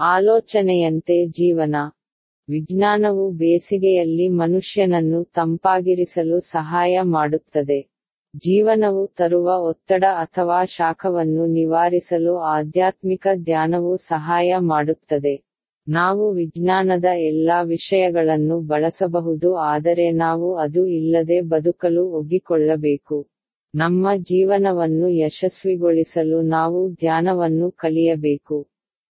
ಆಲೋಚನೆಯಂತೆ ಜೀವನ. ವಿಜ್ಞಾನವು ಬೇಸಿಗೆಯಲ್ಲಿ ಮನುಷ್ಯನನ್ನು ತಂಪಾಗಿರಿಸಲು ಸಹಾಯ ಮಾಡುತ್ತದೆ. ಜೀವನವು ತರುವ ಒತ್ತಡ ಅಥವಾ ಶಾಖವನ್ನು ನಿವಾರಿಸಲು ಆಧ್ಯಾತ್ಮಿಕ ಧ್ಯಾನವು ಸಹಾಯ ಮಾಡುತ್ತದೆ. ನಾವು ವಿಜ್ಞಾನದ ಎಲ್ಲಾ ವಿಷಯಗಳನ್ನು ಬಳಸಬಹುದು ಆದರೆ ನಾವು ಅದು ಇಲ್ಲದೆ ಬದುಕಲು ಒಗ್ಗಿಕೊಳ್ಳಬೇಕು. ನಮ್ಮ ಜೀವನವನ್ನು ಯಶಸ್ವಿಗೊಳಿಸಲು ನಾವು ಧ್ಯಾನವನ್ನು ಕಲಿಯಬೇಕು.